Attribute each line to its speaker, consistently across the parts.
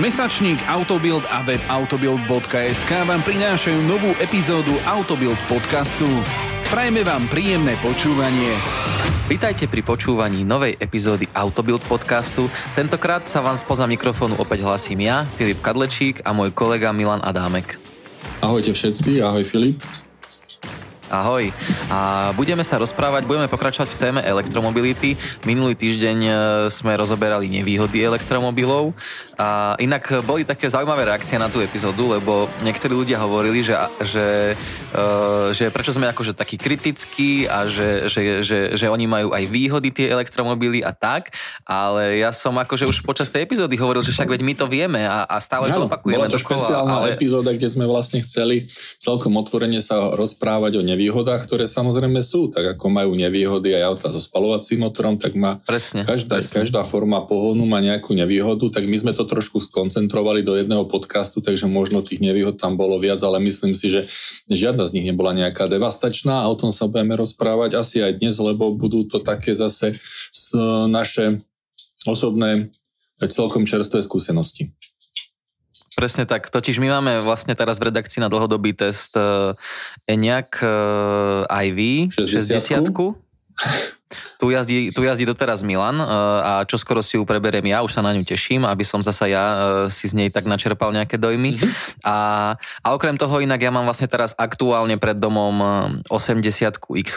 Speaker 1: Mesačník Autobild a web autobild.sk vám prinášajú novú epizódu Autobild podcastu. Prajeme vám príjemné počúvanie.
Speaker 2: Vítajte pri počúvaní novej epizódy Autobild podcastu. Tentokrát sa vám spoza mikrofónu opäť hlasím ja, Filip Kadlečík a môj kolega Milan Adámek.
Speaker 3: Ahojte všetci, ahoj Filip.
Speaker 2: Ahoj. A budeme sa rozprávať, budeme pokračovať v téme elektromobility. Minulý týždeň e, sme rozoberali nevýhody elektromobilov. A inak boli také zaujímavé reakcie na tú epizódu, lebo niektorí ľudia hovorili, že, že, uh, že prečo sme akože takí kritickí a že, že, že, že oni majú aj výhody tie elektromobily a tak, ale ja som akože už počas tej epizódy hovoril, že však veď my to vieme a, a stále
Speaker 3: to
Speaker 2: opakujeme.
Speaker 3: Bola to špeciálna ale... epizóda, kde sme vlastne chceli celkom otvorene sa rozprávať o nevýhodách nevýhodách, ktoré samozrejme sú, tak ako majú nevýhody aj auta so spalovacím motorom, tak má
Speaker 2: presne,
Speaker 3: každá,
Speaker 2: presne.
Speaker 3: každá forma pohonu má nejakú nevýhodu, tak my sme to trošku skoncentrovali do jedného podcastu, takže možno tých nevýhod tam bolo viac, ale myslím si, že žiadna z nich nebola nejaká devastačná a o tom sa budeme rozprávať asi aj dnes, lebo budú to také zase naše osobné celkom čerstvé skúsenosti.
Speaker 2: Presne tak. Totiž my máme vlastne teraz v redakcii na dlhodobý test uh, Enyaq uh, IV 60. 60 tu jazdí, tu jazdí doteraz Milan uh, a čo skoro si ju preberiem ja, už sa na ňu teším, aby som zasa ja si z nej tak načerpal nejaké dojmy. Mm-hmm. A, a okrem toho inak ja mám vlastne teraz aktuálne pred domom 80 X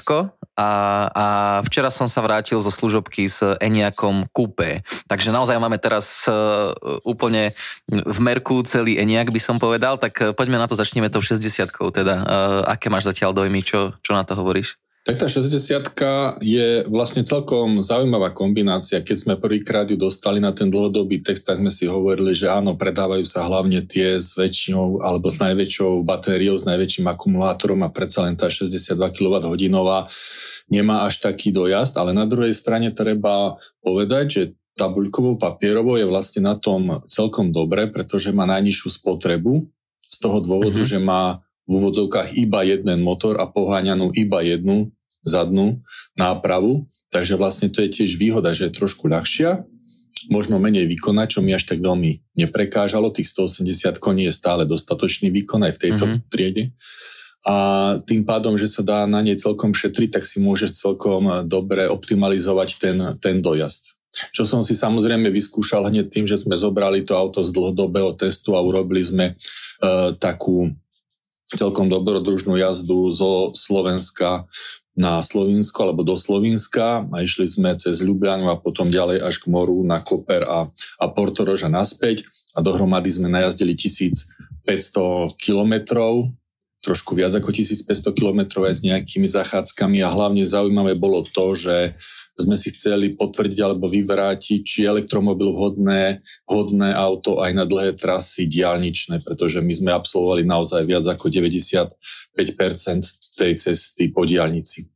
Speaker 2: a, a včera som sa vrátil zo služobky s Eniakom Coupé. Takže naozaj máme teraz uh, úplne v merku celý Eniak by som povedal, tak poďme na to, začneme tou 60 teda. Uh, aké máš zatiaľ dojmy, čo, čo na to hovoríš?
Speaker 3: Tak tá 60 je vlastne celkom zaujímavá kombinácia. Keď sme prvýkrát ju dostali na ten dlhodobý text, tak sme si hovorili, že áno, predávajú sa hlavne tie s väčšinou alebo s najväčšou batériou, s najväčším akumulátorom a predsa len tá 62 kWh nemá až taký dojazd, ale na druhej strane treba povedať, že tabuľkovou papierovou je vlastne na tom celkom dobre, pretože má najnižšiu spotrebu z toho dôvodu, mm-hmm. že má v úvodzovkách iba jeden motor a poháňanú iba jednu zadnú nápravu. Takže vlastne to je tiež výhoda, že je trošku ľahšia, možno menej výkona, čo mi až tak veľmi neprekážalo. Tých 180 koní je stále dostatočný výkon aj v tejto mm-hmm. triede. A tým pádom, že sa dá na nej celkom šetriť, tak si môže celkom dobre optimalizovať ten, ten dojazd. Čo som si samozrejme vyskúšal hneď tým, že sme zobrali to auto z dlhodobého testu a urobili sme e, takú celkom dobrodružnú jazdu zo Slovenska na Slovinsko alebo do Slovinska a išli sme cez Ljubljanu a potom ďalej až k moru na Koper a, a Portorož a naspäť a dohromady sme najazdili 1500 kilometrov trošku viac ako 1500 km aj s nejakými zachádzkami a hlavne zaujímavé bolo to, že sme si chceli potvrdiť alebo vyvrátiť, či elektromobil vhodné, vhodné auto aj na dlhé trasy diálničné, pretože my sme absolvovali naozaj viac ako 95% tej cesty po diálnici.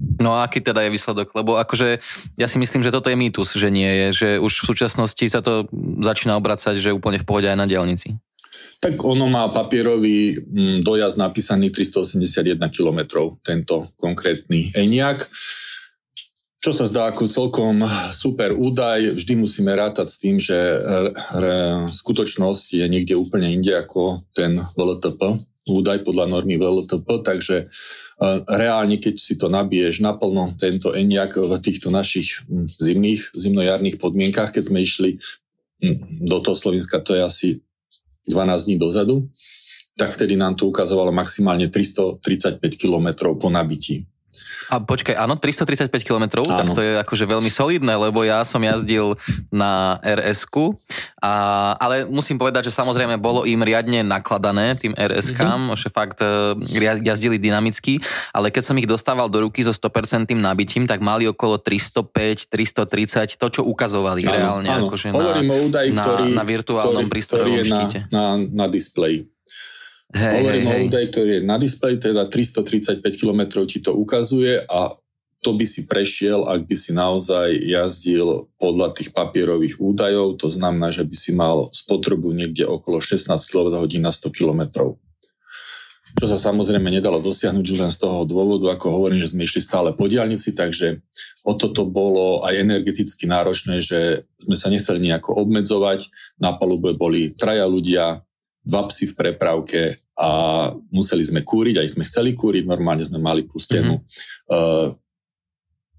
Speaker 2: No a aký teda je výsledok? Lebo akože ja si myslím, že toto je mýtus, že nie je, že už v súčasnosti sa to začína obracať, že úplne v pohode aj na diálnici.
Speaker 3: Tak ono má papierový mm, dojazd napísaný 381 km, tento konkrétny Eniak. Čo sa zdá ako celkom super údaj, vždy musíme rátať s tým, že re, skutočnosť je niekde úplne inde ako ten VLTP, údaj podľa normy VLTP, takže uh, reálne, keď si to nabiješ naplno, tento Eniak v týchto našich mm, zimných, zimnojarných podmienkach, keď sme išli mm, do toho Slovenska, to je asi 12 dní dozadu, tak vtedy nám to ukazovalo maximálne 335 km po nabití.
Speaker 2: A počkaj, áno, 335 km, tak to je akože veľmi solidné, lebo ja som jazdil na rs ale musím povedať, že samozrejme bolo im riadne nakladané tým RS-kám, mm-hmm. že fakt e, jazdili dynamicky, ale keď som ich dostával do ruky so 100% nabitím, tak mali okolo 305, 330, to, čo ukazovali áno, reálne.
Speaker 3: Áno.
Speaker 2: Akože
Speaker 3: Hovorím
Speaker 2: na,
Speaker 3: o údaj, ktorý,
Speaker 2: na, na virtuálnom
Speaker 3: ktorý, ktorý je na, na, na displeji. Hej, Hovorím hej, o údaj, ktorý je na displeji, teda 335 km ti to ukazuje a to by si prešiel, ak by si naozaj jazdil podľa tých papierových údajov, to znamená, že by si mal spotrebu niekde okolo 16 kWh na 100 km. čo sa samozrejme nedalo dosiahnuť už len z toho dôvodu, ako hovorím, že sme išli stále po diálnici, takže o toto bolo aj energeticky náročné, že sme sa nechceli nejako obmedzovať. Na palube boli traja ľudia, dva psy v prepravke a museli sme kúriť, aj sme chceli kúriť, normálne sme mali pustenú mm-hmm. uh,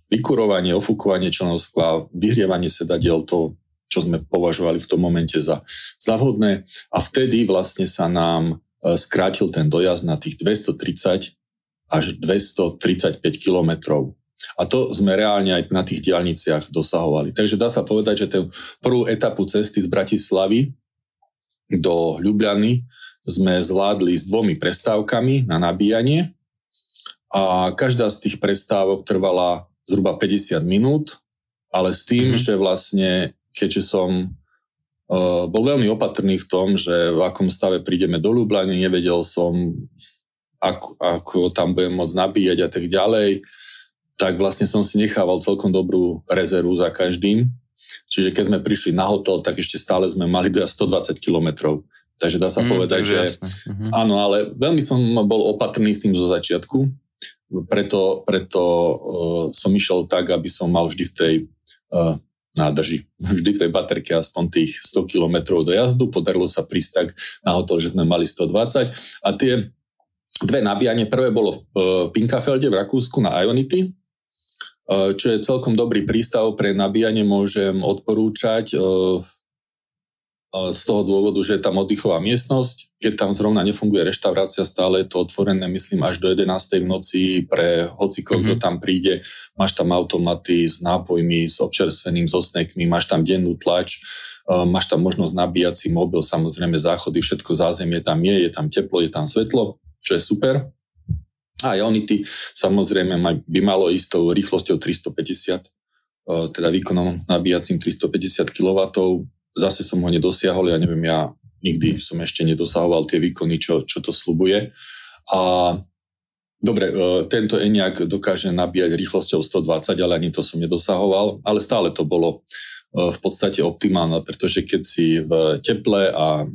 Speaker 3: vykurovanie, ofúkovanie členov skla, vyhrievanie sedadiel, to, čo sme považovali v tom momente za, za vhodné. A vtedy vlastne sa nám uh, skrátil ten dojazd na tých 230 až 235 kilometrov. A to sme reálne aj na tých diálniciach dosahovali. Takže dá sa povedať, že tú prvú etapu cesty z Bratislavy do Ljubljany sme zvládli s dvomi prestávkami na nabíjanie a každá z tých prestávok trvala zhruba 50 minút, ale s tým, mm-hmm. že vlastne, keďže som uh, bol veľmi opatrný v tom, že v akom stave prídeme do Ljubljany, nevedel som, ako, ako tam budem môcť nabíjať a tak ďalej, tak vlastne som si nechával celkom dobrú rezervu za každým. Čiže keď sme prišli na hotel, tak ešte stále sme mali 120 kilometrov. Takže dá sa mm, povedať, že uh-huh. áno, ale veľmi som bol opatrný s tým zo začiatku, preto, preto uh, som išiel tak, aby som mal vždy v tej uh, nádrži, vždy v tej baterke aspoň tých 100 km do jazdu. Podarilo sa prísť tak na hotel, že sme mali 120 a tie dve nabíjanie, prvé bolo v uh, Pinkafelde v Rakúsku na Ionity, čo je celkom dobrý prístav pre nabíjanie, môžem odporúčať. Uh, z toho dôvodu, že je tam oddychová miestnosť. Keď tam zrovna nefunguje reštaurácia, stále je to otvorené, myslím, až do 11. v noci pre hocikov, mm-hmm. kto tam príde. Máš tam automaty s nápojmi, s občerstveným, s osnekmi, máš tam dennú tlač, máš tam možnosť nabíjať si mobil, samozrejme záchody, všetko zázemie tam je, je tam teplo, je tam svetlo, čo je super. A Ionity samozrejme by malo istou rýchlosťou 350, teda výkonom nabíjacím 350 kW, zase som ho nedosiahol, ja neviem, ja nikdy som ešte nedosahoval tie výkony, čo, čo to slubuje. A dobre, e, tento Eniak dokáže nabíjať rýchlosťou 120, ale ani to som nedosahoval, ale stále to bolo e, v podstate optimálne, pretože keď si v teple a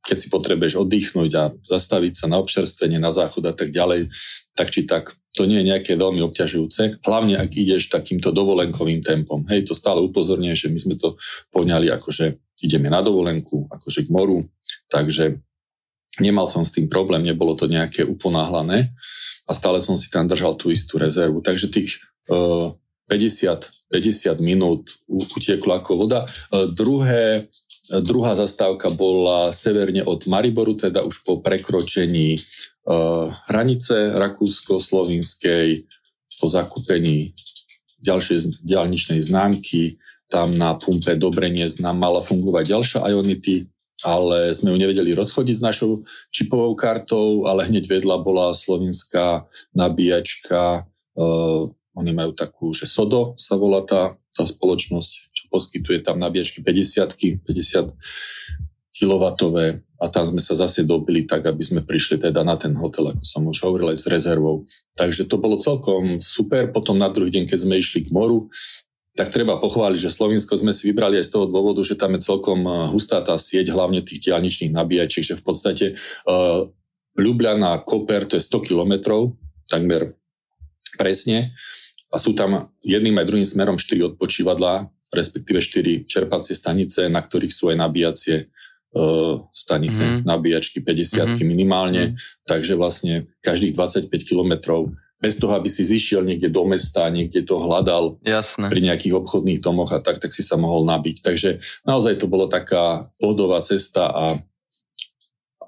Speaker 3: keď si potrebuješ oddychnúť a zastaviť sa na občerstvenie, na záchod a tak ďalej, tak či tak to nie je nejaké veľmi obťažujúce, hlavne ak ideš takýmto dovolenkovým tempom. Hej, to stále upozorňuje, že my sme to poňali ako, že ideme na dovolenku, akože k moru, takže nemal som s tým problém, nebolo to nejaké uponáhlané a stále som si tam držal tú istú rezervu. Takže tých uh, 50, 50 minút utieklo ako voda. Uh, druhé, uh, druhá zastávka bola severne od Mariboru, teda už po prekročení Eh, hranice rakúsko-slovinskej po zakúpení ďalšej diálničnej známky. Tam na pumpe Dobreniec nám mala fungovať ďalšia Ionity, ale sme ju nevedeli rozchodiť s našou čipovou kartou, ale hneď vedľa bola slovinská nabíjačka. Uh, oni majú takú, že Sodo sa volá tá, tá spoločnosť, čo poskytuje tam nabíjačky 50 50 kW a tam sme sa zase dobili tak, aby sme prišli teda na ten hotel, ako som už hovoril, aj s rezervou. Takže to bolo celkom super. Potom na druhý deň, keď sme išli k moru, tak treba pochváliť, že Slovinsko sme si vybrali aj z toho dôvodu, že tam je celkom eh, hustá tá sieť, hlavne tých diálničných nabíjačiek, že v podstate uh, Ljubljana Koper, to je 100 kilometrov, takmer presne, a sú tam jedným aj druhým smerom 4 odpočívadlá, respektíve 4 čerpacie stanice, na ktorých sú aj nabíjacie uh, stanice, mm-hmm. nabíjačky 50 mm-hmm. minimálne, mm-hmm. takže vlastne každých 25 kilometrov bez toho, aby si zišiel niekde do mesta, niekde to hľadal
Speaker 2: Jasne.
Speaker 3: pri nejakých obchodných domoch a tak, tak si sa mohol nabiť. Takže naozaj to bolo taká pohodová cesta a,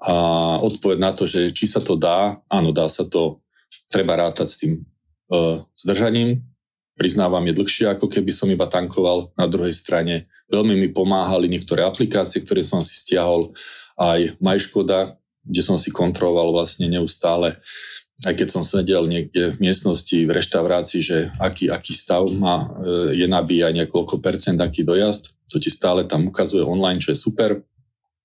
Speaker 3: a odpoveď na to, že či sa to dá, áno, dá sa to, treba rátať s tým zdržaním, priznávam, je dlhšie, ako keby som iba tankoval. Na druhej strane veľmi mi pomáhali niektoré aplikácie, ktoré som si stiahol, aj MyŠkoda, kde som si kontroloval vlastne neustále, aj keď som sedel niekde v miestnosti, v reštaurácii, že aký, aký stav má, e, je nabíjanie, koľko percent, aký dojazd, to ti stále tam ukazuje online, čo je super,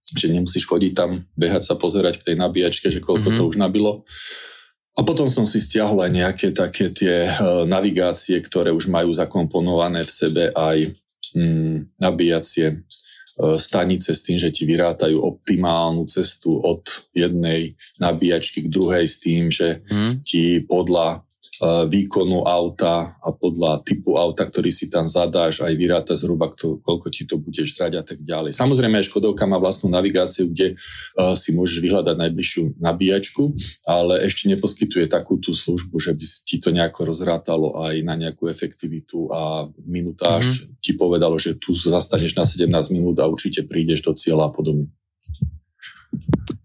Speaker 3: že nemusíš chodiť tam, behať sa, pozerať k tej nabíjačke, že koľko mm-hmm. to už nabilo. A potom som si stiahol aj nejaké také tie uh, navigácie, ktoré už majú zakomponované v sebe aj mm, nabíjacie stanice s tým, že ti vyrátajú optimálnu cestu od jednej nabíjačky k druhej s tým, že mm. ti podľa výkonu auta a podľa typu auta, ktorý si tam zadáš, aj vyráta zhruba, koľko ti to budeš drať a tak ďalej. Samozrejme aj Škodovka má vlastnú navigáciu, kde uh, si môžeš vyhľadať najbližšiu nabíjačku, ale ešte neposkytuje takú tú službu, že by ti to nejako rozrátalo aj na nejakú efektivitu a v minútáž mm-hmm. ti povedalo, že tu zastaneš na 17 minút a určite prídeš do cieľa a podobne.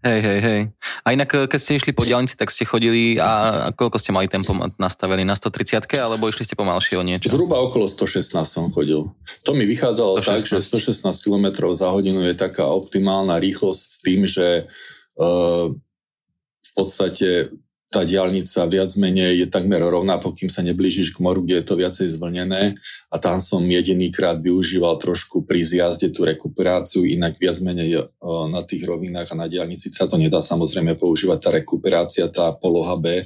Speaker 2: Hej, hej, hej. A inak, eh, keď ste išli po diálnici, tak ste chodili a koľko ste mali tempo nastavený? Na 130 alebo išli ste pomalšie o niečo?
Speaker 3: Zhruba okolo 116 som chodil. To mi vychádzalo 116. tak, že 116 km za hodinu je taká optimálna rýchlosť s tým, že uh, v podstate tá diálnica viac menej je takmer rovná, pokým sa neblížiš k moru, kde je to viacej zvlnené. A tam som jedinýkrát využíval trošku pri zjazde tú rekuperáciu, inak viac menej na tých rovinách a na diálnici sa to nedá samozrejme používať. Tá rekuperácia, tá poloha B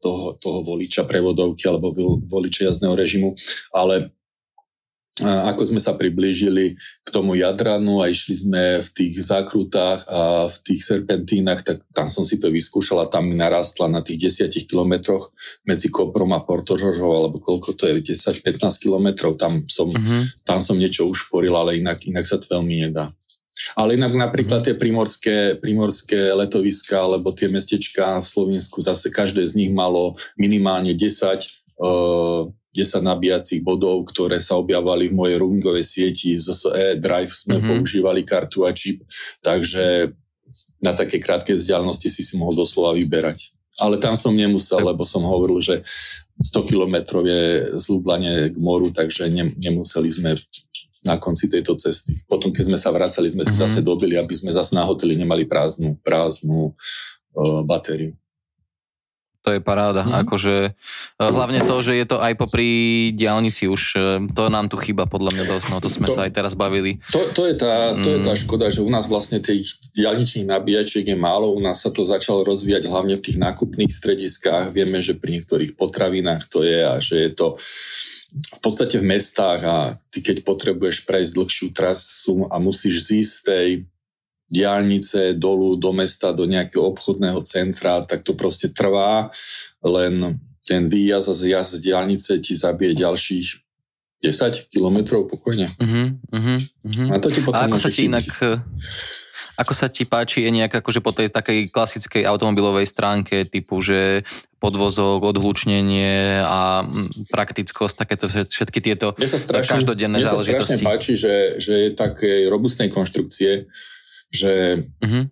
Speaker 3: toho, toho voliča prevodovky alebo voliča jazdného režimu, ale ako sme sa priblížili k tomu Jadranu a išli sme v tých zákrutách a v tých serpentínach, tak tam som si to vyskúšal a tam mi narastla na tých 10 kilometroch medzi Koprom a Portožožou, alebo koľko to je, 10-15 kilometrov, tam som, uh-huh. tam som niečo ušporil, ale inak, inak sa to veľmi nedá. Ale inak napríklad tie primorské, primorské letoviska alebo tie mestečka v Slovensku, zase každé z nich malo minimálne 10 uh, 10 nabíjacích bodov, ktoré sa objavovali v mojej roamingovej sieti z SE Drive sme mm-hmm. používali kartu a čip, takže na také krátke vzdialenosti si si mohol doslova vyberať. Ale tam som nemusel, lebo som hovoril, že 100 kilometrov je zlúblanie k moru, takže ne, nemuseli sme na konci tejto cesty. Potom, keď sme sa vracali, sme mm-hmm. si mhm. zase dobili, aby sme zase na hoteli nemali prázdnu, prázdnu uh, batériu
Speaker 2: to je paráda. Mm. Akože, e, hlavne to, že je to aj popri diálnici už, e, to nám tu chýba podľa mňa dosť, no to sme to, sa aj teraz bavili.
Speaker 3: To, to, je tá, to je tá mm. škoda, že u nás vlastne tých diálničných nabíjačiek je málo, u nás sa to začalo rozvíjať hlavne v tých nákupných strediskách, vieme, že pri niektorých potravinách to je a že je to v podstate v mestách a ty keď potrebuješ prejsť dlhšiu trasu a musíš zísť tej diálnice dolu do mesta, do nejakého obchodného centra, tak to proste trvá, len ten výjazd a zjazd z diálnice ti zabije ďalších 10 kilometrov pokojne. Uh-huh, uh-huh. A to ti potom
Speaker 2: a ako sa ti inak, eh, ako sa ti páči je nejak akože po tej takej klasickej automobilovej stránke typu, že podvozok, odhlučnenie a mm, praktickosť, takéto všetky tieto strašne, každodenné mne záležitosti. Mne sa
Speaker 3: strašne páči, že, že je také robustnej konštrukcie, že uh-huh.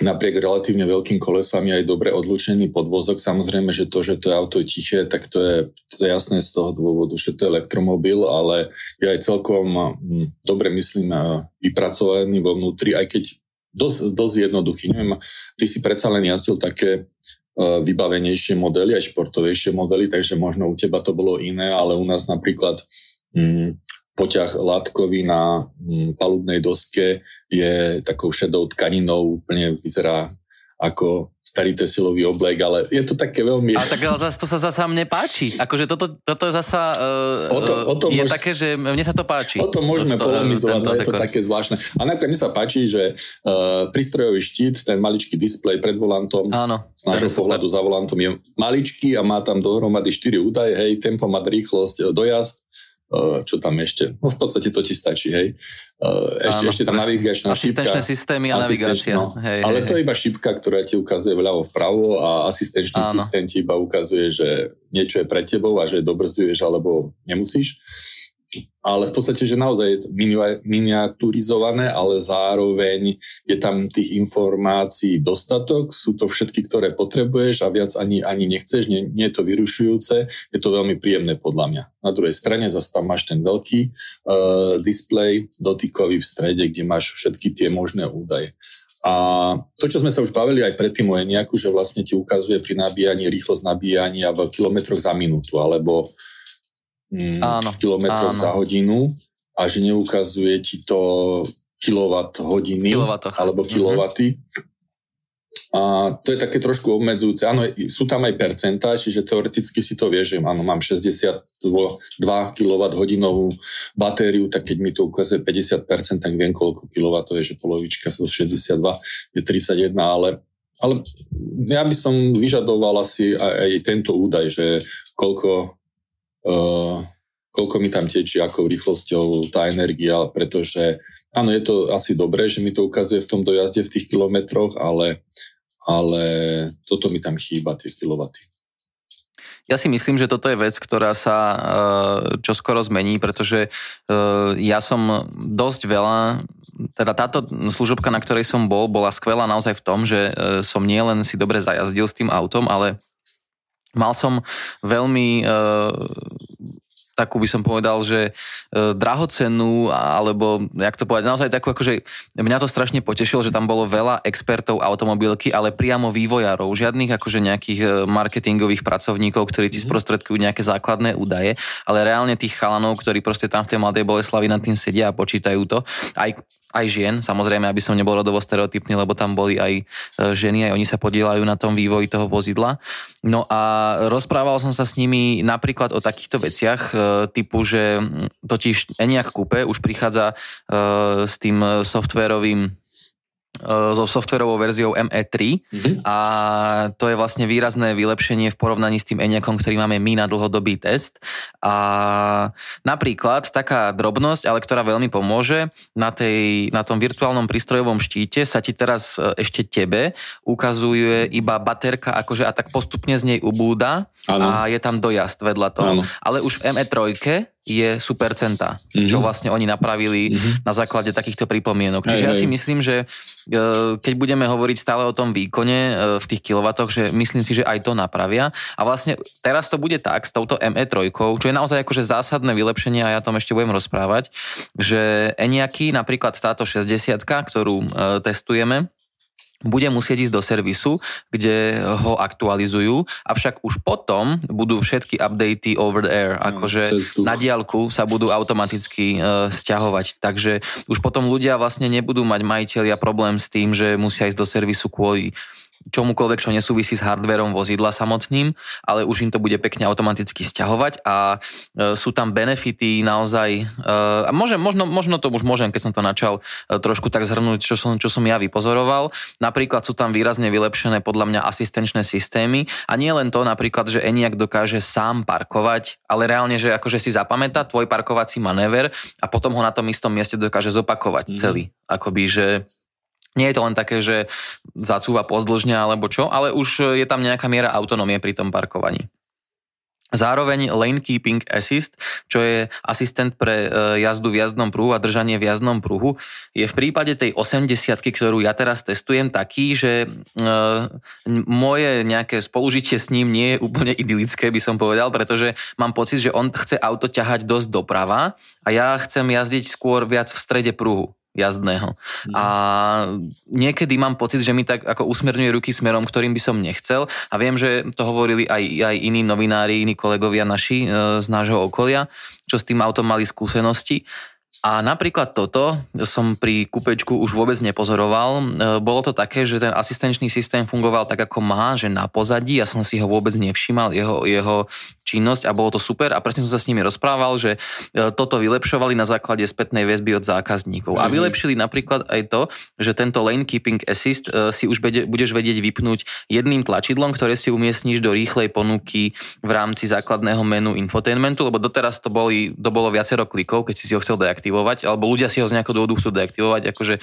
Speaker 3: napriek relatívne veľkým kolesami aj dobre odlučený podvozok, samozrejme, že to, že to auto je tiché, tak to je, to je jasné z toho dôvodu, že to je elektromobil, ale je aj celkom hm, dobre, myslím, vypracovaný vo vnútri, aj keď dosť, dosť jednoduchý. Neviem, ty si predsa len jazdil také vybavenejšie modely, aj športovejšie modely, takže možno u teba to bolo iné, ale u nás napríklad hm, poťah látkový na mm, palubnej doske je takou šedou tkaninou, úplne vyzerá ako starý tesilový oblek, ale je to také veľmi...
Speaker 2: A tak ale zase to sa zasa mne páči. Akože toto, toto zasa uh, o to, o to je môž... také, že mne sa to páči.
Speaker 3: O to môžeme to, polemizovať, no je to také zvláštne. A nakoniec sa páči, že uh, prístrojový štít, ten maličký displej pred volantom, Áno, z nášho pohľadu za volantom je maličký a má tam dohromady 4 údaje, hej, tempomat, rýchlosť, dojazd, čo tam ešte, no v podstate to ti stačí, hej. Eh, ešte, Áno, ešte tam navigačná
Speaker 2: Asistenčné šipka. systémy a navigácia. No,
Speaker 3: hej, ale hej, to je iba šipka, ktorá ti ukazuje vľavo vpravo a asistenčný Áno. systém ti iba ukazuje, že niečo je pre tebou a že dobrzduješ alebo nemusíš ale v podstate, že naozaj je miniaturizované, ale zároveň je tam tých informácií dostatok, sú to všetky, ktoré potrebuješ a viac ani, ani nechceš, nie, nie je to vyrušujúce, je to veľmi príjemné podľa mňa. Na druhej strane zase tam máš ten veľký uh, displej dotykový v strede, kde máš všetky tie možné údaje. A to, čo sme sa už bavili aj predtým o Eniaku, že vlastne ti ukazuje pri nabíjaní rýchlosť nabíjania v kilometroch za minútu, alebo áno, kilometrov áno. za hodinu a že neukazuje ti to kilowatt hodiny alebo mhm. kilowaty. Mm-hmm. a to je také trošku obmedzujúce. Áno, sú tam aj percentá, čiže teoreticky si to vie, že áno, mám 62 kWh batériu, tak keď mi to ukazuje 50%, tak viem, koľko kW je, že polovička zo 62 je 31, ale ale ja by som vyžadoval asi aj, aj tento údaj, že koľko, koľko mi tam tečí, akou rýchlosťou tá energia, pretože áno, je to asi dobré, že mi to ukazuje v tom dojazde v tých kilometroch, ale ale toto mi tam chýba, tie kilowaty.
Speaker 2: Ja si myslím, že toto je vec, ktorá sa uh, čoskoro zmení, pretože uh, ja som dosť veľa, teda táto služobka, na ktorej som bol, bola skvelá naozaj v tom, že som nielen si dobre zajazdil s tým autom, ale mal som veľmi takú by som povedal, že e, drahocennú, alebo jak to povedať, naozaj takú akože, mňa to strašne potešilo, že tam bolo veľa expertov automobilky, ale priamo vývojárov, žiadnych akože nejakých e, marketingových pracovníkov, ktorí ti mhm. sprostredkujú nejaké základné údaje, ale reálne tých chalanov, ktorí proste tam v tej mladej Boleslavi nad tým sedia a počítajú to. Aj aj žien, samozrejme, aby som nebol rodovo stereotypný, lebo tam boli aj e, ženy, aj oni sa podielajú na tom vývoji toho vozidla. No a rozprával som sa s nimi napríklad o takýchto veciach, typu, že totiž Eniak Coupe už prichádza e, s tým softwarovým so softverovou verziou ME3 mm-hmm. a to je vlastne výrazné vylepšenie v porovnaní s tým Eniakom, ktorý máme my na dlhodobý test. A napríklad taká drobnosť, ale ktorá veľmi pomôže, na, tej, na tom virtuálnom prístrojovom štíte sa ti teraz e, ešte tebe ukazuje iba baterka akože a tak postupne z nej ubúda ano. a je tam dojazd vedľa toho. Ano. Ale už v ME3 je supercenta, mm-hmm. čo vlastne oni napravili mm-hmm. na základe takýchto pripomienok. Čiže hej, ja si myslím, že e, keď budeme hovoriť stále o tom výkone e, v tých kilowatoch, že myslím si, že aj to napravia. A vlastne teraz to bude tak s touto ME3, čo je naozaj akože zásadné vylepšenie a ja tom ešte budem rozprávať, že Eniaky, napríklad táto 60 ktorú e, testujeme, bude musieť ísť do servisu, kde ho aktualizujú, avšak už potom budú všetky updaty over the air, akože na diálku sa budú automaticky uh, stiahovať. Takže už potom ľudia vlastne nebudú mať majiteľia problém s tým, že musia ísť do servisu kvôli čomukoľvek, čo nesúvisí s hardverom vozidla samotným, ale už im to bude pekne automaticky stiahovať a e, sú tam benefity naozaj, e, a môžem, možno, možno to už môžem, keď som to načal e, trošku tak zhrnúť, čo som, čo som ja vypozoroval. Napríklad sú tam výrazne vylepšené podľa mňa asistenčné systémy a nie len to napríklad, že Eniak dokáže sám parkovať, ale reálne, že akože si zapamätá tvoj parkovací manéver a potom ho na tom istom mieste dokáže zopakovať mm. celý. Akoby, že nie je to len také, že zacúva pozdĺžňa alebo čo, ale už je tam nejaká miera autonómie pri tom parkovaní. Zároveň Lane Keeping Assist, čo je asistent pre e, jazdu v jazdnom pruhu a držanie v jazdnom pruhu, je v prípade tej 80 ktorú ja teraz testujem, taký, že e, moje nejaké spolužitie s ním nie je úplne idylické, by som povedal, pretože mám pocit, že on chce auto ťahať dosť doprava a ja chcem jazdiť skôr viac v strede pruhu jazdného. Mm. A niekedy mám pocit, že mi tak ako usmerňuje ruky smerom, ktorým by som nechcel. A viem, že to hovorili aj, aj iní novinári, iní kolegovia naši e, z nášho okolia, čo s tým autom mali skúsenosti. A napríklad toto som pri kúpečku už vôbec nepozoroval. E, bolo to také, že ten asistenčný systém fungoval tak, ako má, že na pozadí, ja som si ho vôbec nevšímal, jeho, jeho činnosť a bolo to super a presne som sa s nimi rozprával, že e, toto vylepšovali na základe spätnej väzby od zákazníkov. A mhm. vylepšili napríklad aj to, že tento lane keeping assist e, si už budeš vedieť vypnúť jedným tlačidlom, ktoré si umiestníš do rýchlej ponuky v rámci základného menu infotainmentu, lebo doteraz to, boli, to bolo viacero klikov, keď si si ho chcel deaktivovať, alebo ľudia si ho z nejakého dôvodu chcú deaktivovať, akože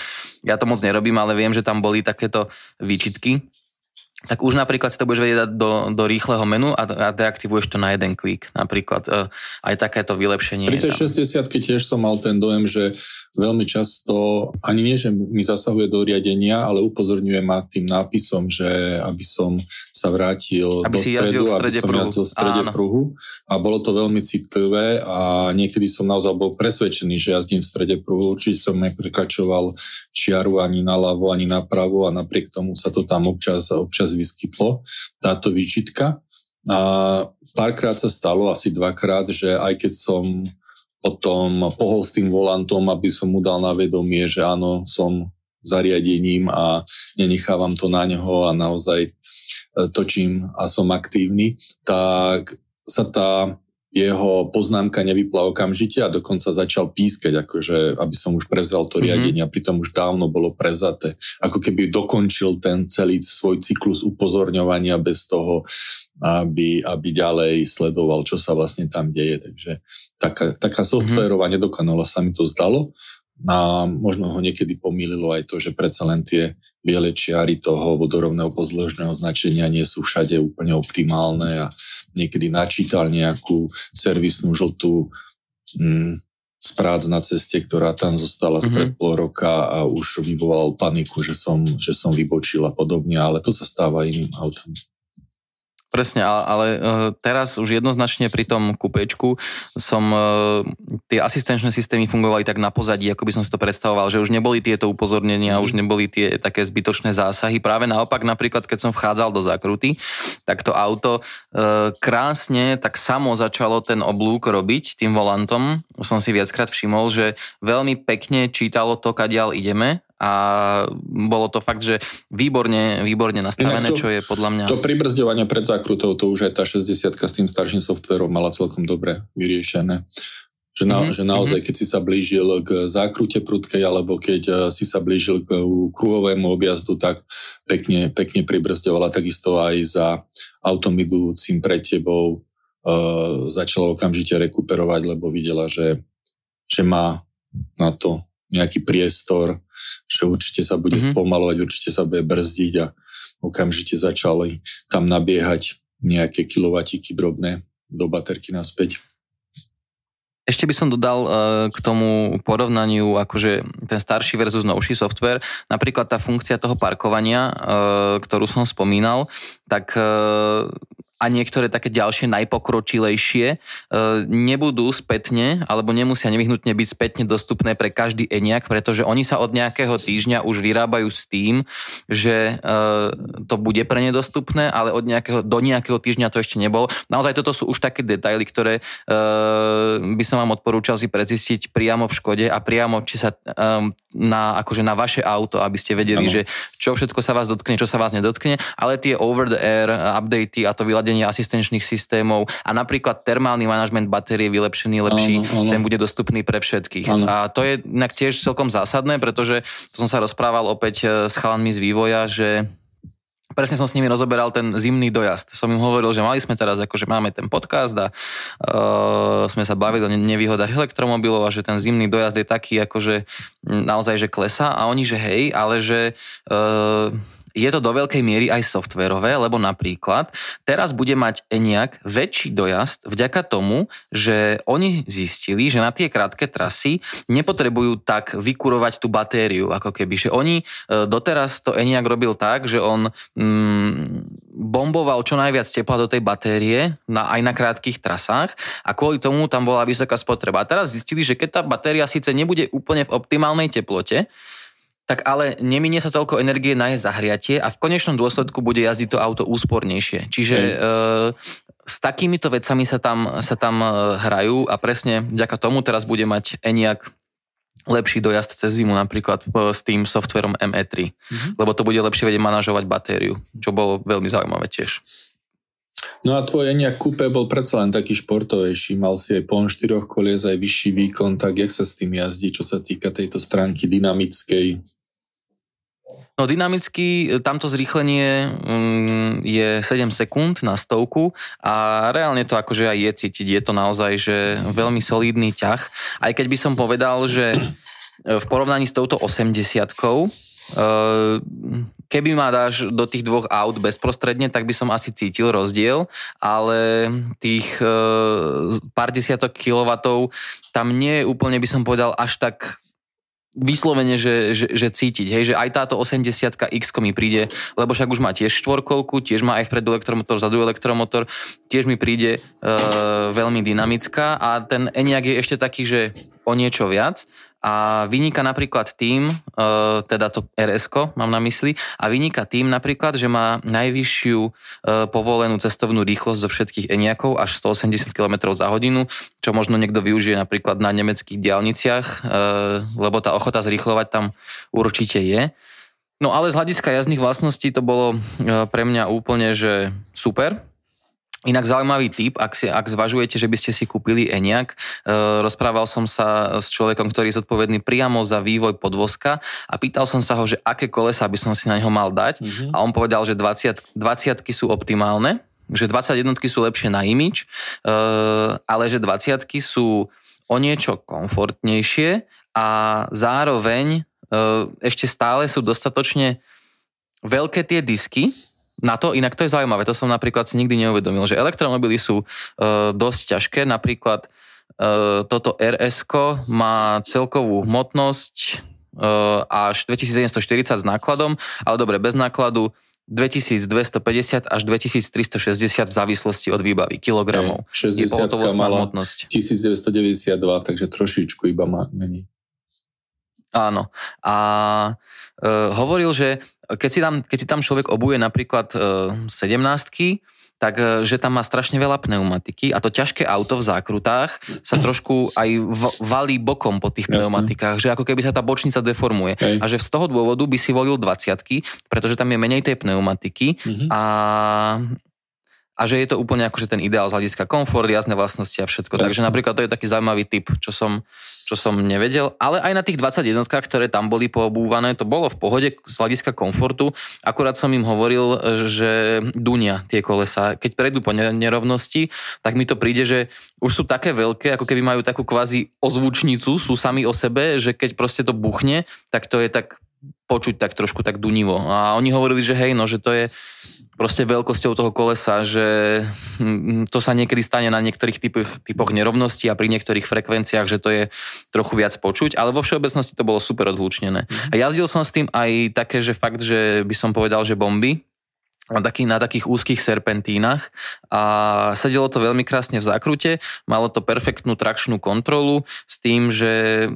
Speaker 2: ja to moc nerobím, ale viem, že tam boli takéto výčitky tak už napríklad si to budeš vedieť dať do, do rýchleho menu a, a deaktivuješ to na jeden klik. Napríklad e, aj takéto vylepšenie.
Speaker 3: Pri tej 60 tiež som mal ten dojem, že veľmi často, ani nie, že mi zasahuje do riadenia, ale upozorňuje ma tým nápisom, že aby som sa vrátil
Speaker 2: aby
Speaker 3: do stredu,
Speaker 2: aby
Speaker 3: som jazdil v strede Áno. pruhu. A bolo to veľmi citlivé a niekedy som naozaj bol presvedčený, že jazdím v strede pruhu. Určite som neprekračoval čiaru ani naľavo, ani napravo a napriek tomu sa to tam občas, občas vyskytlo, táto výčitka. A párkrát sa stalo, asi dvakrát, že aj keď som potom pohol s tým volantom, aby som mu dal na vedomie, že áno, som zariadením a nenechávam to na neho a naozaj e, točím a som aktívny, tak sa tá jeho poznámka nevypla okamžite a dokonca začal pískať, akože, aby som už prevzal to mhm. riadenie mm-hmm. a pritom už dávno bolo prezaté. Ako keby dokončil ten celý svoj cyklus upozorňovania bez toho, aby, aby ďalej sledoval, čo sa vlastne tam deje. Takže taká, taká mhm. softvérová mm-hmm. nedokonalosť sa mi to zdalo a možno ho niekedy pomýlilo aj to, že predsa len tie biele čiary toho vodorovného pozdĺžného značenia nie sú všade úplne optimálne a niekedy načítal nejakú servisnú žltú mm, sprác na ceste, ktorá tam zostala mm-hmm. spred pol roka a už vyvolal paniku, že som, že som vybočil a podobne, ale to sa stáva iným autom.
Speaker 2: Presne, ale, ale teraz už jednoznačne pri tom kúpečku som, e, tie asistenčné systémy fungovali tak na pozadí, ako by som si to predstavoval, že už neboli tieto upozornenia, už mhm. neboli tie také zbytočné zásahy. Práve naopak, napríklad, keď som vchádzal do zákruty, tak to auto e, krásne tak samo začalo ten oblúk robiť tým volantom. Som si viackrát všimol, že veľmi pekne čítalo to, kadiaľ ideme a bolo to fakt, že výborne, výborne nastavené, to, čo je podľa mňa...
Speaker 3: To pribrzďovanie pred zákrutou, to už aj tá 60 s tým starším softverom mala celkom dobre vyriešené. Že, na, mm-hmm. že naozaj, keď si sa blížil k zákrute prudkej, alebo keď eh, si sa blížil k kruhovému objazdu, tak pekne, pekne pribrzďovala takisto aj za autom idúcim pred tebou. Uh, začala okamžite rekuperovať, lebo videla, že, že má na to nejaký priestor, že určite sa bude mm-hmm. spomalovať, určite sa bude brzdiť a okamžite začali tam nabiehať nejaké kilovatíky drobné do baterky naspäť.
Speaker 2: Ešte by som dodal uh, k tomu porovnaniu akože ten starší versus novší software. Napríklad tá funkcia toho parkovania, uh, ktorú som spomínal, tak uh, a niektoré také ďalšie najpokročilejšie e, nebudú spätne alebo nemusia nevyhnutne byť spätne dostupné pre každý ENIAC, pretože oni sa od nejakého týždňa už vyrábajú s tým, že e, to bude pre ne dostupné, ale od nejakého, do nejakého týždňa to ešte nebolo. Naozaj toto sú už také detaily, ktoré e, by som vám odporúčal si prezistiť priamo v Škode a priamo či sa na, akože na vaše auto, aby ste vedeli, ano. že čo všetko sa vás dotkne, čo sa vás nedotkne, ale tie over the air updaty a to vyladenie nasadenie asistenčných systémov a napríklad termálny manažment batérie vylepšený, lepší, áno, áno. ten bude dostupný pre všetkých. Áno. A to je inak tiež celkom zásadné, pretože som sa rozprával opäť e, s chalanmi z vývoja, že presne som s nimi rozoberal ten zimný dojazd. Som im hovoril, že mali sme teraz, akože máme ten podcast a uh, sme sa bavili o nevýhodách elektromobilov a že ten zimný dojazd je taký, akože naozaj, že klesa a oni, že hej, ale že uh, je to do veľkej miery aj softverové, lebo napríklad teraz bude mať ENIAC väčší dojazd vďaka tomu, že oni zistili, že na tie krátke trasy nepotrebujú tak vykurovať tú batériu, ako keby, že oni e, doteraz to ENIAC robil tak, že on mm, bomboval čo najviac tepla do tej batérie na, aj na krátkých trasách a kvôli tomu tam bola vysoká spotreba. A teraz zistili, že keď tá batéria síce nebude úplne v optimálnej teplote, tak ale neminie sa toľko energie na jej zahriatie a v konečnom dôsledku bude jazdiť to auto úspornejšie. Čiže e, s takýmito vecami sa tam, sa tam e, hrajú a presne vďaka tomu teraz bude mať ENIAC lepší dojazd cez zimu napríklad e, s tým softverom ME3, mm-hmm. lebo to bude lepšie vedieť manažovať batériu, čo bolo veľmi zaujímavé tiež.
Speaker 3: No a tvoj Eniak Coupe bol predsa len taký športovejší, mal si aj pon 4 kolies, aj vyšší výkon, tak jak sa s tým jazdí, čo sa týka tejto stránky dynamickej?
Speaker 2: No dynamicky tamto zrýchlenie mm, je 7 sekúnd na stovku a reálne to akože aj je cítiť. Je to naozaj, že veľmi solidný ťah. Aj keď by som povedal, že v porovnaní s touto 80 e, keby ma dáš do tých dvoch aut bezprostredne, tak by som asi cítil rozdiel, ale tých pár desiatok kilovatov tam nie je úplne, by som povedal, až tak vyslovene, že, že, že cítiť, hej, že aj táto 80 X mi príde, lebo však už má tiež štvorkolku, tiež má aj vpredu elektromotor, vzadu elektromotor, tiež mi príde e, veľmi dynamická a ten Eniak je ešte taký, že o niečo viac a vyniká napríklad tým, e, teda to rs mám na mysli, a vyniká tým napríklad, že má najvyššiu e, povolenú cestovnú rýchlosť zo všetkých Eniakov až 180 km za hodinu, čo možno niekto využije napríklad na nemeckých diálniciach, e, lebo tá ochota zrýchlovať tam určite je. No ale z hľadiska jazdných vlastností to bolo pre mňa úplne, že super, Inak zaujímavý tip, ak, si, ak zvažujete, že by ste si kúpili Eniak, e, rozprával som sa s človekom, ktorý je zodpovedný priamo za vývoj podvozka a pýtal som sa ho, že aké kolesa by som si na neho mal dať mm-hmm. a on povedal, že 20, 20 sú optimálne, že 21 sú lepšie na imič, e, ale že 20 sú o niečo komfortnejšie a zároveň e, ešte stále sú dostatočne veľké tie disky, na to, inak to je zaujímavé, to som napríklad si nikdy neuvedomil, že elektromobily sú e, dosť ťažké, napríklad e, toto rs má celkovú hmotnosť e, až 2740 s nákladom, ale dobre, bez nákladu 2250 až 2360 v závislosti od výbavy kilogramov.
Speaker 3: 60 mala hmotnosť. 1992, takže trošičku iba má menej.
Speaker 2: Áno. A e, hovoril, že keď si tam, keď si tam človek obuje napríklad e, 17 tak e, že tam má strašne veľa pneumatiky a to ťažké auto v zákrutách sa trošku aj v, valí bokom po tých Jasne. pneumatikách, že ako keby sa tá bočnica deformuje. Hej. A že z toho dôvodu by si volil 20 pretože tam je menej tej pneumatiky mm-hmm. a a že je to úplne akože ten ideál z hľadiska komfort, jasné vlastnosti a všetko. Jasne. Takže napríklad to je taký zaujímavý typ, čo som, čo som nevedel. Ale aj na tých 20 jednotkách, ktoré tam boli poobúvané, to bolo v pohode z hľadiska komfortu. Akurát som im hovoril, že dunia tie kolesa. Keď prejdú po nerovnosti, tak mi to príde, že už sú také veľké, ako keby majú takú kvázi ozvučnicu, sú sami o sebe, že keď proste to buchne, tak to je tak počuť tak trošku tak dunivo. A oni hovorili, že hej, no, že to je proste veľkosťou toho kolesa, že hm, to sa niekedy stane na niektorých typoch, typoch nerovností a pri niektorých frekvenciách, že to je trochu viac počuť, ale vo všeobecnosti to bolo super odhlučnené. Mm-hmm. A jazdil som s tým aj také, že fakt, že by som povedal, že bomby, na, taký, na takých úzkých serpentínach a sedelo to veľmi krásne v zákrute, malo to perfektnú trakčnú kontrolu s tým, že e,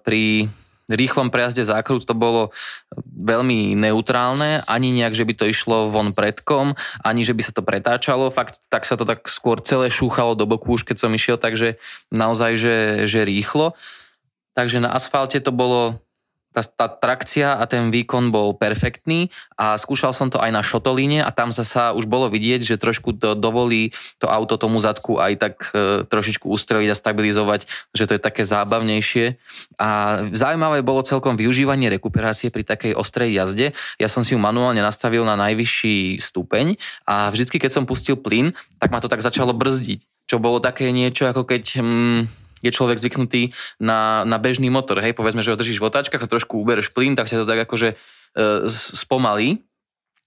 Speaker 2: pri rýchlom prejazde zákrut to bolo veľmi neutrálne, ani nejak, že by to išlo von predkom, ani že by sa to pretáčalo, fakt tak sa to tak skôr celé šúchalo do boku už keď som išiel, takže naozaj, že, že rýchlo. Takže na asfalte to bolo tá, tá trakcia a ten výkon bol perfektný a skúšal som to aj na šotolíne a tam sa už bolo vidieť, že trošku to dovolí to auto tomu zadku aj tak e, trošičku ustreliť a stabilizovať, že to je také zábavnejšie. A zaujímavé bolo celkom využívanie rekuperácie pri takej ostrej jazde. Ja som si ju manuálne nastavil na najvyšší stupeň a vždycky, keď som pustil plyn, tak ma to tak začalo brzdiť. Čo bolo také niečo, ako keď... Hm, je človek zvyknutý na, na bežný motor, hej, povedzme, že ho držíš v otáčkach a trošku ubereš plyn, tak sa to tak akože e, spomalí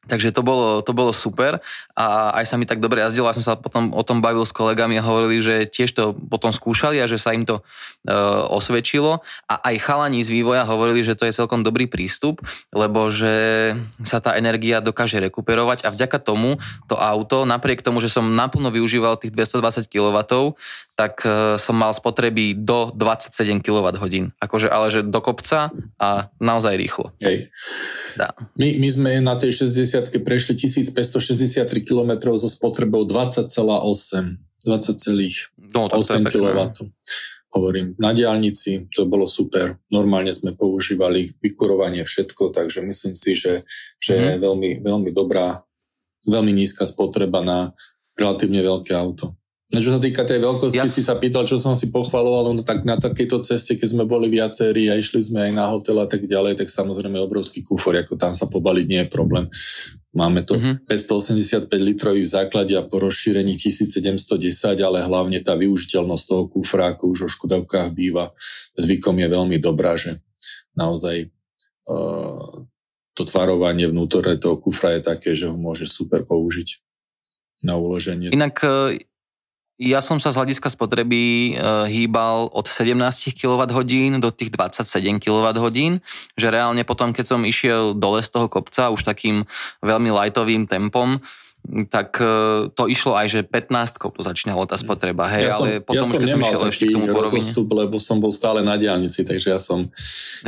Speaker 2: Takže to bolo, to bolo super a aj sa mi tak dobre jazdilo. Ja som sa potom o tom bavil s kolegami a hovorili, že tiež to potom skúšali a že sa im to e, osvedčilo. A aj chalani z vývoja hovorili, že to je celkom dobrý prístup, lebo že sa tá energia dokáže rekuperovať a vďaka tomu to auto, napriek tomu, že som naplno využíval tých 220 kW, tak e, som mal spotreby do 27 kWh. Akože, ale že do kopca a naozaj rýchlo.
Speaker 3: Hej. Dá. My, my sme na tej 60 prešli 1563 km so spotrebou 20,8 20,8 no, kW. Hovorím, na diálnici to bolo super. Normálne sme používali vykurovanie všetko, takže myslím si, že, že mm. je veľmi, veľmi dobrá, veľmi nízka spotreba na relatívne veľké auto. No, čo sa týka tej veľkosti, ja... si sa pýtal, čo som si pochvaloval, no tak na takejto ceste, keď sme boli viacerí a išli sme aj na hotel a tak ďalej, tak samozrejme obrovský kufor, ako tam sa pobaliť nie je problém. Máme to uh-huh. 585 litrový v základe a po rozšírení 1710, ale hlavne tá využiteľnosť toho kufra, ako už o škodovkách býva, zvykom je veľmi dobrá, že naozaj uh, to tvarovanie vnútorné toho kufra je také, že ho môže super použiť na uloženie.
Speaker 2: Inak ja som sa z hľadiska spotreby e, hýbal od 17 kWh do tých 27 kWh, že reálne potom, keď som išiel dole z toho kopca už takým veľmi lightovým tempom, tak e, to išlo aj, že 15 to začínalo tá spotreba, hej,
Speaker 3: ja
Speaker 2: ale
Speaker 3: som,
Speaker 2: potom
Speaker 3: ja som nemal taký rozostup, lebo som bol stále na diálnici, takže ja som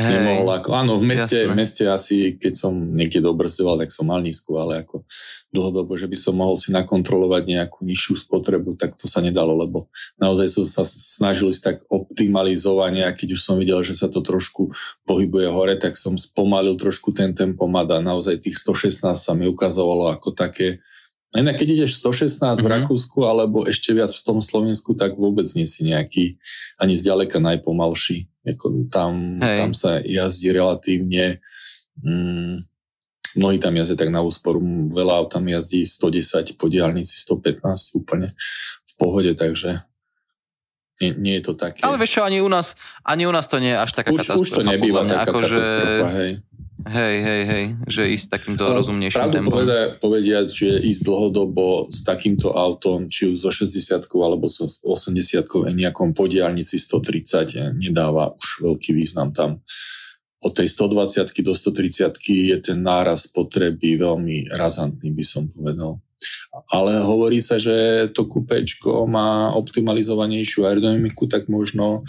Speaker 3: hej, nemohol ako, áno, v meste, v meste asi, keď som niekde dobrzdoval, tak som mal nízku, ale ako dlhodobo, že by som mohol si nakontrolovať nejakú nižšiu spotrebu, tak to sa nedalo, lebo naozaj som sa snažil si tak optimalizovať a keď už som videl, že sa to trošku pohybuje hore, tak som spomalil trošku ten tempomat a naozaj tých 116 sa mi ukazovalo ako také Inak keď ideš 116 mm-hmm. v mhm. Rakúsku alebo ešte viac v tom Slovensku, tak vôbec nie si nejaký ani zďaleka najpomalší. Jako tam, tam sa jazdí relatívne mm, mnohí tam jazdia tak na úsporu, veľa aut tam jazdí 110 po diálnici, 115 úplne v pohode, takže nie, nie je to také.
Speaker 2: Ale vieš čo, ani u nás, ani u nás to nie je až taká
Speaker 3: už,
Speaker 2: katastrofa.
Speaker 3: Už to nebýva taká ako katastrofa, že... hej.
Speaker 2: Hej, hej, hej, že ísť takýmto no, rozumnejším
Speaker 3: Pravdu tempom. Pravdu povediať, že ísť dlhodobo s takýmto autom, či už so 60 alebo so 80 nejakom po diálnici 130 nedáva už veľký význam tam. Od tej 120 do 130 je ten náraz potreby veľmi razantný, by som povedal. Ale hovorí sa, že to kúpečko má optimalizovanejšiu aerodynamiku, tak možno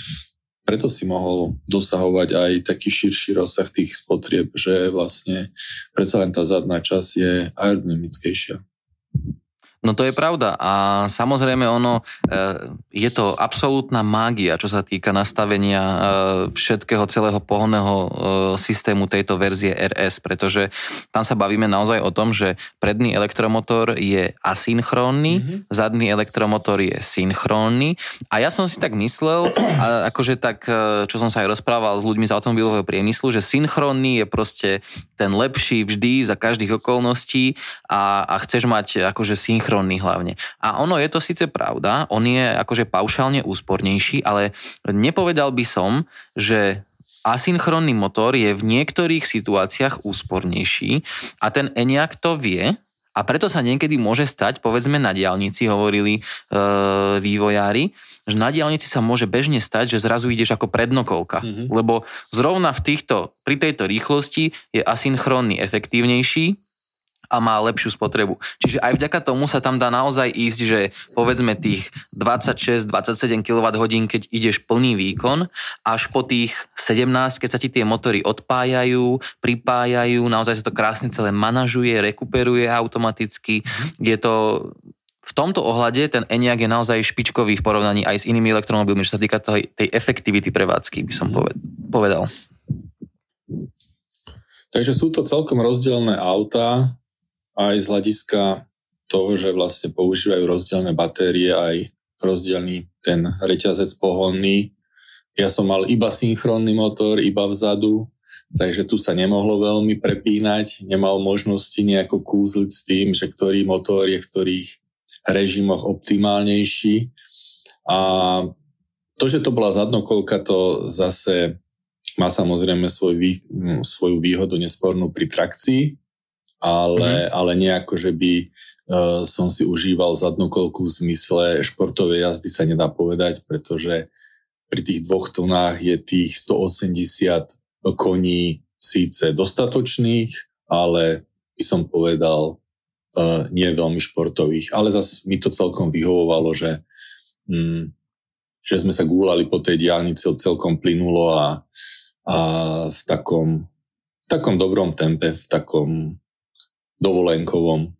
Speaker 3: preto si mohol dosahovať aj taký širší rozsah tých spotrieb, že vlastne predsa len tá zadná časť je aerodynamickejšia.
Speaker 2: No to je pravda a samozrejme ono, e, je to absolútna mágia, čo sa týka nastavenia e, všetkého celého pohonného e, systému tejto verzie RS, pretože tam sa bavíme naozaj o tom, že predný elektromotor je asynchrónny, mm-hmm. zadný elektromotor je synchrónny a ja som si tak myslel, akože tak, čo som sa aj rozprával s ľuďmi z automobilového priemyslu, že synchrónny je proste ten lepší vždy za každých okolností a, a chceš mať akože synchrónny synchronný hlavne. A ono je to síce pravda, on je akože paušálne úspornejší, ale nepovedal by som, že asynchronný motor je v niektorých situáciách úspornejší a ten Eniak to vie a preto sa niekedy môže stať, povedzme na diálnici, hovorili e, vývojári, že na diálnici sa môže bežne stať, že zrazu ideš ako prednokolka. Mm-hmm. Lebo zrovna v týchto, pri tejto rýchlosti je asynchronný efektívnejší a má lepšiu spotrebu. Čiže aj vďaka tomu sa tam dá naozaj ísť, že povedzme tých 26-27 kWh, keď ideš plný výkon, až po tých 17, keď sa ti tie motory odpájajú, pripájajú, naozaj sa to krásne celé manažuje, rekuperuje automaticky. Je to v tomto ohľade ten Eniak je naozaj špičkový v porovnaní aj s inými elektromobilmi, čo sa týka tej, tej efektivity prevádzky, by som povedal.
Speaker 3: Takže sú to celkom rozdielne auta, aj z hľadiska toho, že vlastne používajú rozdielne batérie, aj rozdielný ten reťazec pohonný. Ja som mal iba synchronný motor, iba vzadu, takže tu sa nemohlo veľmi prepínať, nemal možnosti nejako kúzliť s tým, že ktorý motor je v ktorých režimoch optimálnejší. A to, že to bola zadnokolka, to zase má samozrejme svoj, svoju výhodu nespornú pri trakcii, ale, mm-hmm. ale nejako, že by uh, som si užíval zadnú kolku v zmysle športovej jazdy sa nedá povedať, pretože pri tých dvoch tonách je tých 180 koní síce dostatočných, ale by som povedal uh, nie veľmi športových. Ale zase mi to celkom vyhovovalo, že, um, že sme sa gúlali po tej diálnici celkom plynulo a, a v takom, v takom dobrom tempe, v takom dovolenkovom.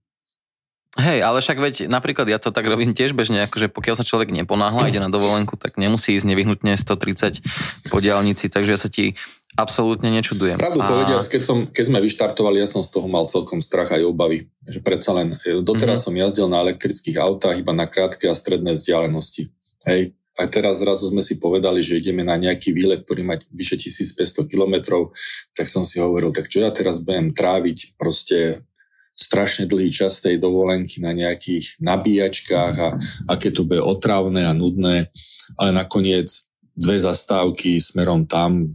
Speaker 2: Hej, ale však veď napríklad ja to tak robím tiež bežne, akože pokiaľ sa človek neponáhla, ide na dovolenku, tak nemusí ísť nevyhnutne 130 po diálnici, takže ja sa ti absolútne nečudujem.
Speaker 3: Pravdu a... povediac, keď, som, keď sme vyštartovali, ja som z toho mal celkom strach aj obavy. Že predsa len, e, doteraz mm-hmm. som jazdil na elektrických autách iba na krátke a stredné vzdialenosti. Hej, a teraz zrazu sme si povedali, že ideme na nejaký výlet, ktorý má vyše 1500 kilometrov, tak som si hovoril, tak čo ja teraz budem tráviť proste strašne dlhý čas tej dovolenky na nejakých nabíjačkách a aké to bude otravné a nudné, ale nakoniec dve zastávky smerom tam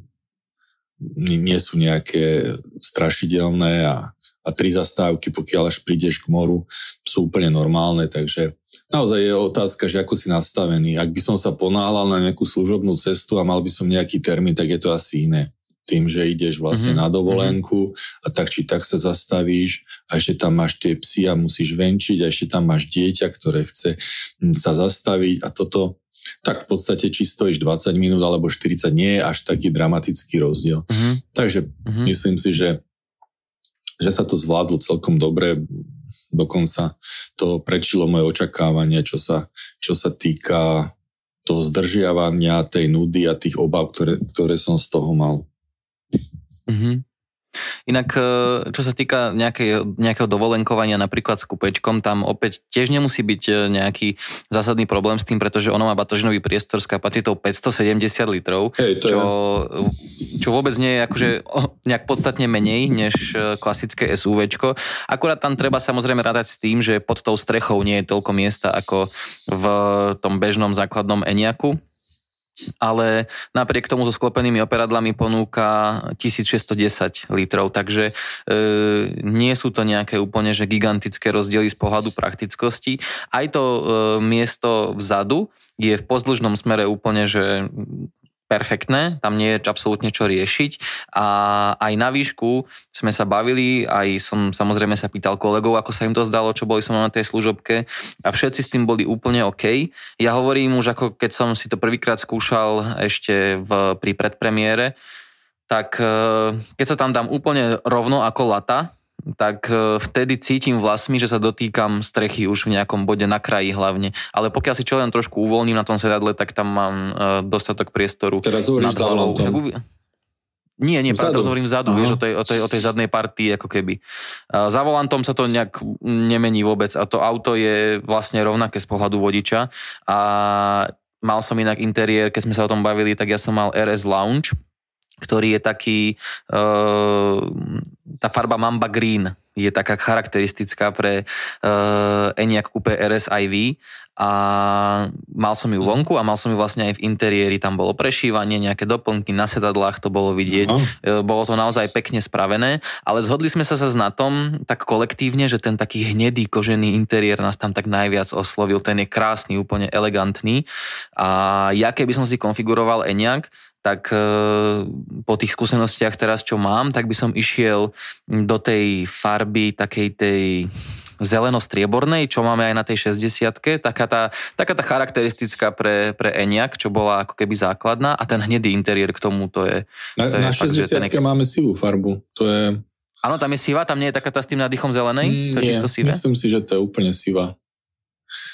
Speaker 3: nie sú nejaké strašidelné a, a tri zastávky, pokiaľ až prídeš k moru, sú úplne normálne, takže naozaj je otázka, že ako si nastavený. Ak by som sa ponáhľal na nejakú služobnú cestu a mal by som nejaký termín, tak je to asi iné. Tým, že ideš vlastne mm-hmm. na dovolenku a tak či tak sa zastavíš a ešte tam máš tie psy a musíš venčiť a ešte tam máš dieťa, ktoré chce hm, sa zastaviť a toto tak v podstate či stojíš 20 minút alebo 40 nie je až taký dramatický rozdiel. Mm-hmm. Takže mm-hmm. myslím si, že, že sa to zvládlo celkom dobre dokonca to prečilo moje očakávanie, čo sa, čo sa týka toho zdržiavania, tej nudy a tých obav, ktoré, ktoré som z toho mal.
Speaker 2: Mm-hmm. Inak, e, čo sa týka nejakej, nejakého dovolenkovania napríklad s kupečkom, tam opäť tiež nemusí byť e, nejaký zásadný problém s tým, pretože ono má batožinový priestor s kapacitou 570 litrov, hey, čo, je... čo vôbec nie je akože nejak podstatne menej než e, klasické SUVčko. Akurát tam treba samozrejme rátať s tým, že pod tou strechou nie je toľko miesta ako v tom bežnom základnom Eniaku ale napriek tomu so sklopenými operadlami ponúka 1610 litrov, takže e, nie sú to nejaké úplne že gigantické rozdiely z pohľadu praktickosti. Aj to e, miesto vzadu je v pozdĺžnom smere úplne, že perfektné, tam nie je absolútne čo riešiť a aj na výšku sme sa bavili, aj som samozrejme sa pýtal kolegov, ako sa im to zdalo, čo boli som na tej služobke a všetci s tým boli úplne OK. Ja hovorím už ako keď som si to prvýkrát skúšal ešte v, pri predpremiére, tak eh, keď sa tam dám úplne rovno ako lata, tak e, vtedy cítim vlasmi, že sa dotýkam strechy už v nejakom bode na kraji hlavne. Ale pokiaľ si čo len trošku uvoľním na tom sedadle, tak tam mám e, dostatok priestoru.
Speaker 3: Teraz hovoríš za
Speaker 2: nie, nie, práve hovorím vzadu, vieš, o tej, o, tej, o tej zadnej partii, ako keby. Za volantom sa to nejak nemení vôbec a to auto je vlastne rovnaké z pohľadu vodiča a mal som inak interiér, keď sme sa o tom bavili, tak ja som mal RS Lounge, ktorý je taký, uh, tá farba Mamba Green je taká charakteristická pre uh, Enyaq Coupe RS IV a mal som ju vonku a mal som ju vlastne aj v interiéri, tam bolo prešívanie, nejaké doplnky na sedadlách, to bolo vidieť, uh-huh. bolo to naozaj pekne spravené, ale zhodli sme sa na tom tak kolektívne, že ten taký hnedý kožený interiér nás tam tak najviac oslovil, ten je krásny, úplne elegantný. A ja keby som si konfiguroval Enyaq, tak e, po tých skúsenostiach teraz, čo mám, tak by som išiel do tej farby takej tej zeleno-striebornej, čo máme aj na tej 60 taká tá, taká tá charakteristická pre, pre Eniak, čo bola ako keby základná a ten hnedý interiér k tomu to je...
Speaker 3: Na,
Speaker 2: to je
Speaker 3: na fakt, 60 ten... máme sivú farbu, to je...
Speaker 2: Áno, tam je siva, tam nie je taká tá s tým nádychom zelenej? Mm, to
Speaker 3: je nie, čisto sivé? myslím si, že to je úplne siva.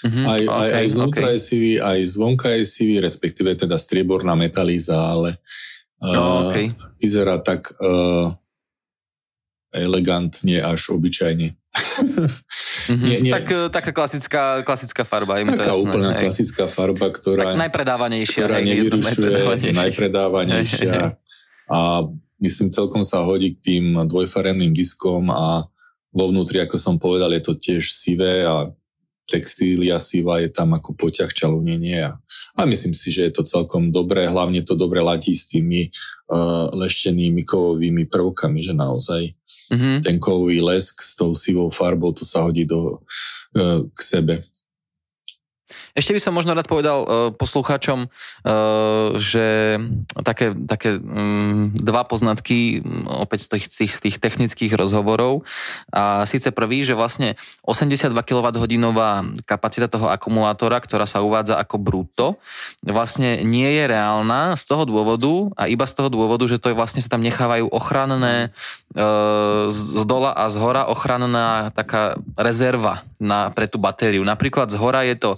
Speaker 3: Mm-hmm, aj, okay, aj, aj okay. je sivý, aj zvonka je sivý, respektíve teda strieborná metalíza, ale uh, okay. vyzerá tak uh, elegantne až obyčajne.
Speaker 2: mm-hmm. nie, nie. Tak, e, taká klasická, klasická farba.
Speaker 3: Im taká to jasné, úplná hej. klasická farba, ktorá,
Speaker 2: tak najpredávanejšia,
Speaker 3: ktorá hej, nevyrušuje, najpredávanejšia. a myslím, celkom sa hodí k tým dvojfaremným diskom a vo vnútri, ako som povedal, je to tiež sivé a textília siva je tam ako poťah čalunenie a, a myslím si, že je to celkom dobré, hlavne to dobre ladí s tými uh, leštenými kovovými prvkami, že naozaj mm-hmm. ten kovový lesk s tou sivou farbou, to sa hodí do, uh, k sebe.
Speaker 2: Ešte by som možno rád povedal uh, poslucháčom, uh, že také, také um, dva poznatky opäť z tých, tých, tých technických rozhovorov. A síce prvý, že vlastne 82 kWh kapacita toho akumulátora, ktorá sa uvádza ako brutto, vlastne nie je reálna z toho dôvodu a iba z toho dôvodu, že to je vlastne sa tam nechávajú ochranné uh, z dola a z hora ochranná taká rezerva na, pre tú batériu. Napríklad z hora je to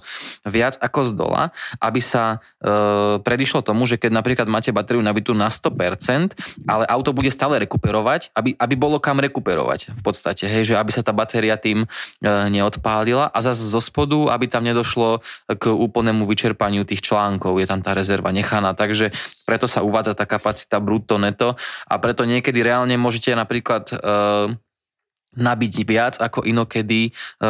Speaker 2: viac ako z dola, aby sa e, predišlo tomu, že keď napríklad máte batériu nabitú na 100%, ale auto bude stále rekuperovať, aby, aby bolo kam rekuperovať v podstate, hej, že aby sa tá batéria tým e, neodpálila a zase zo spodu, aby tam nedošlo k úplnému vyčerpaniu tých článkov, je tam tá rezerva nechaná, takže preto sa uvádza tá kapacita brutto neto a preto niekedy reálne môžete napríklad e, nabiť viac ako inokedy, e,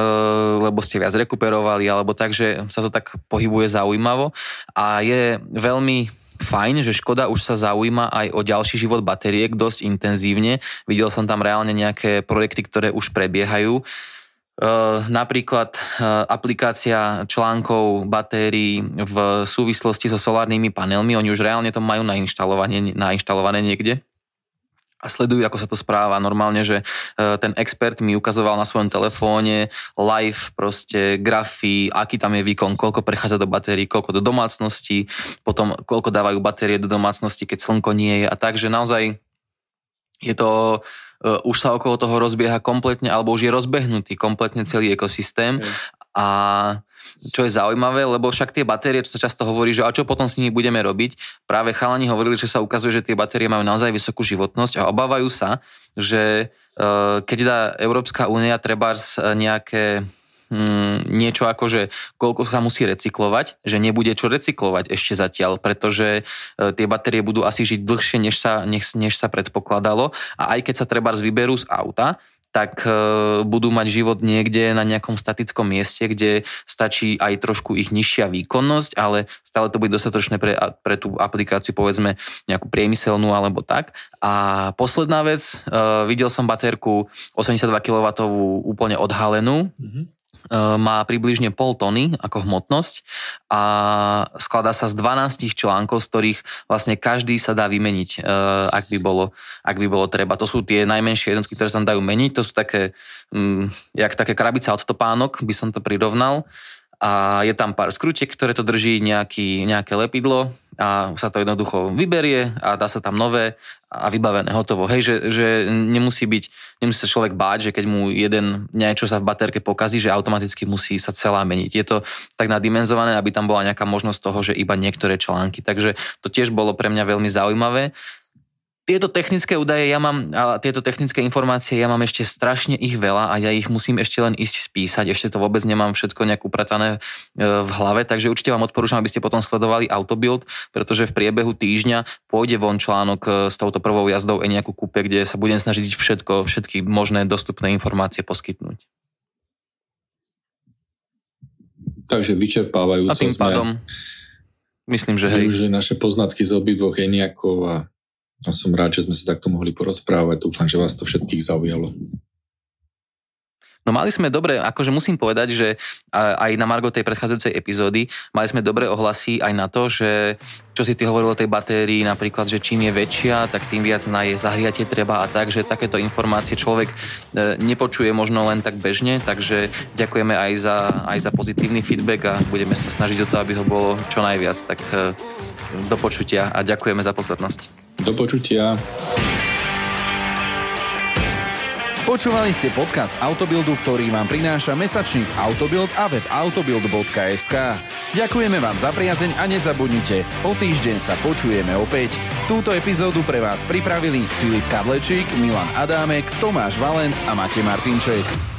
Speaker 2: lebo ste viac rekuperovali, alebo tak, že sa to tak pohybuje zaujímavo a je veľmi fajn, že Škoda už sa zaujíma aj o ďalší život batériek dosť intenzívne. Videl som tam reálne nejaké projekty, ktoré už prebiehajú. Uh, napríklad uh, aplikácia článkov batérií v súvislosti so solárnymi panelmi, oni už reálne to majú nainštalované, nainštalované niekde a sledujú, ako sa to správa. Normálne, že e, ten expert mi ukazoval na svojom telefóne live proste grafy, aký tam je výkon, koľko prechádza do batérií, koľko do domácnosti, potom koľko dávajú batérie do domácnosti, keď slnko nie je a tak, že naozaj je to, uh, už sa okolo toho rozbieha kompletne, alebo už je rozbehnutý kompletne celý ekosystém a čo je zaujímavé, lebo však tie batérie, čo sa často hovorí, že a čo potom s nimi budeme robiť, práve chalani hovorili, že sa ukazuje, že tie batérie majú naozaj vysokú životnosť a obávajú sa, že e, keď dá Európska únia treba nejaké mm, niečo ako, že koľko sa musí recyklovať, že nebude čo recyklovať ešte zatiaľ, pretože e, tie batérie budú asi žiť dlhšie, než sa, než, než sa predpokladalo. A aj keď sa treba vyberú z auta, tak e, budú mať život niekde na nejakom statickom mieste, kde stačí aj trošku ich nižšia výkonnosť, ale stále to bude dostatočné pre, pre tú aplikáciu, povedzme nejakú priemyselnú alebo tak. A posledná vec, e, videl som baterku 82 kW úplne odhalenú, mm-hmm má približne pol tony ako hmotnosť a skladá sa z 12 článkov, z ktorých vlastne každý sa dá vymeniť, e, ak by bolo, ak by bolo treba. To sú tie najmenšie jednotky, ktoré sa dajú meniť. To sú také, mm, jak také krabice od topánok, by som to prirovnal. A je tam pár skrutiek, ktoré to drží, nejaký, nejaké lepidlo a sa to jednoducho vyberie a dá sa tam nové a vybavené, hotovo. Hej, že, že nemusí byť, nemusí sa človek báť, že keď mu jeden niečo sa v baterke pokazí, že automaticky musí sa celá meniť. Je to tak nadimenzované, aby tam bola nejaká možnosť toho, že iba niektoré články. Takže to tiež bolo pre mňa veľmi zaujímavé tieto technické údaje ja mám, a tieto technické informácie ja mám ešte strašne ich veľa a ja ich musím ešte len ísť spísať, ešte to vôbec nemám všetko nejak upratané e, v hlave, takže určite vám odporúčam, aby ste potom sledovali Autobuild, pretože v priebehu týždňa pôjde von článok e, s touto prvou jazdou e nejakú kúpe, kde sa budem snažiť všetko, všetky možné dostupné informácie poskytnúť.
Speaker 3: Takže vyčerpávajú.
Speaker 2: A tým pádom myslím, že hej.
Speaker 3: Využili naše poznatky z obidvoch Eniakov a a som rád, že sme sa takto mohli porozprávať. Dúfam, že vás to všetkých zaujalo.
Speaker 2: No mali sme dobre, akože musím povedať, že aj na Margo tej predchádzajúcej epizódy mali sme dobré ohlasy aj na to, že čo si ty hovoril o tej batérii, napríklad, že čím je väčšia, tak tým viac na jej zahriatie treba a tak, že takéto informácie človek e, nepočuje možno len tak bežne, takže ďakujeme aj za, aj za pozitívny feedback a budeme sa snažiť o to, aby ho bolo čo najviac. Tak e, do počutia a ďakujeme za pozornosť.
Speaker 3: Do počutia.
Speaker 1: Počúvali ste podcast Autobildu, ktorý vám prináša mesačník Autobild a web autobild.sk. Ďakujeme vám za priazeň a nezabudnite, o týždeň sa počujeme opäť. Túto epizódu pre vás pripravili Filip Kadlečík, Milan Adámek, Tomáš Valent a Matej Martinček.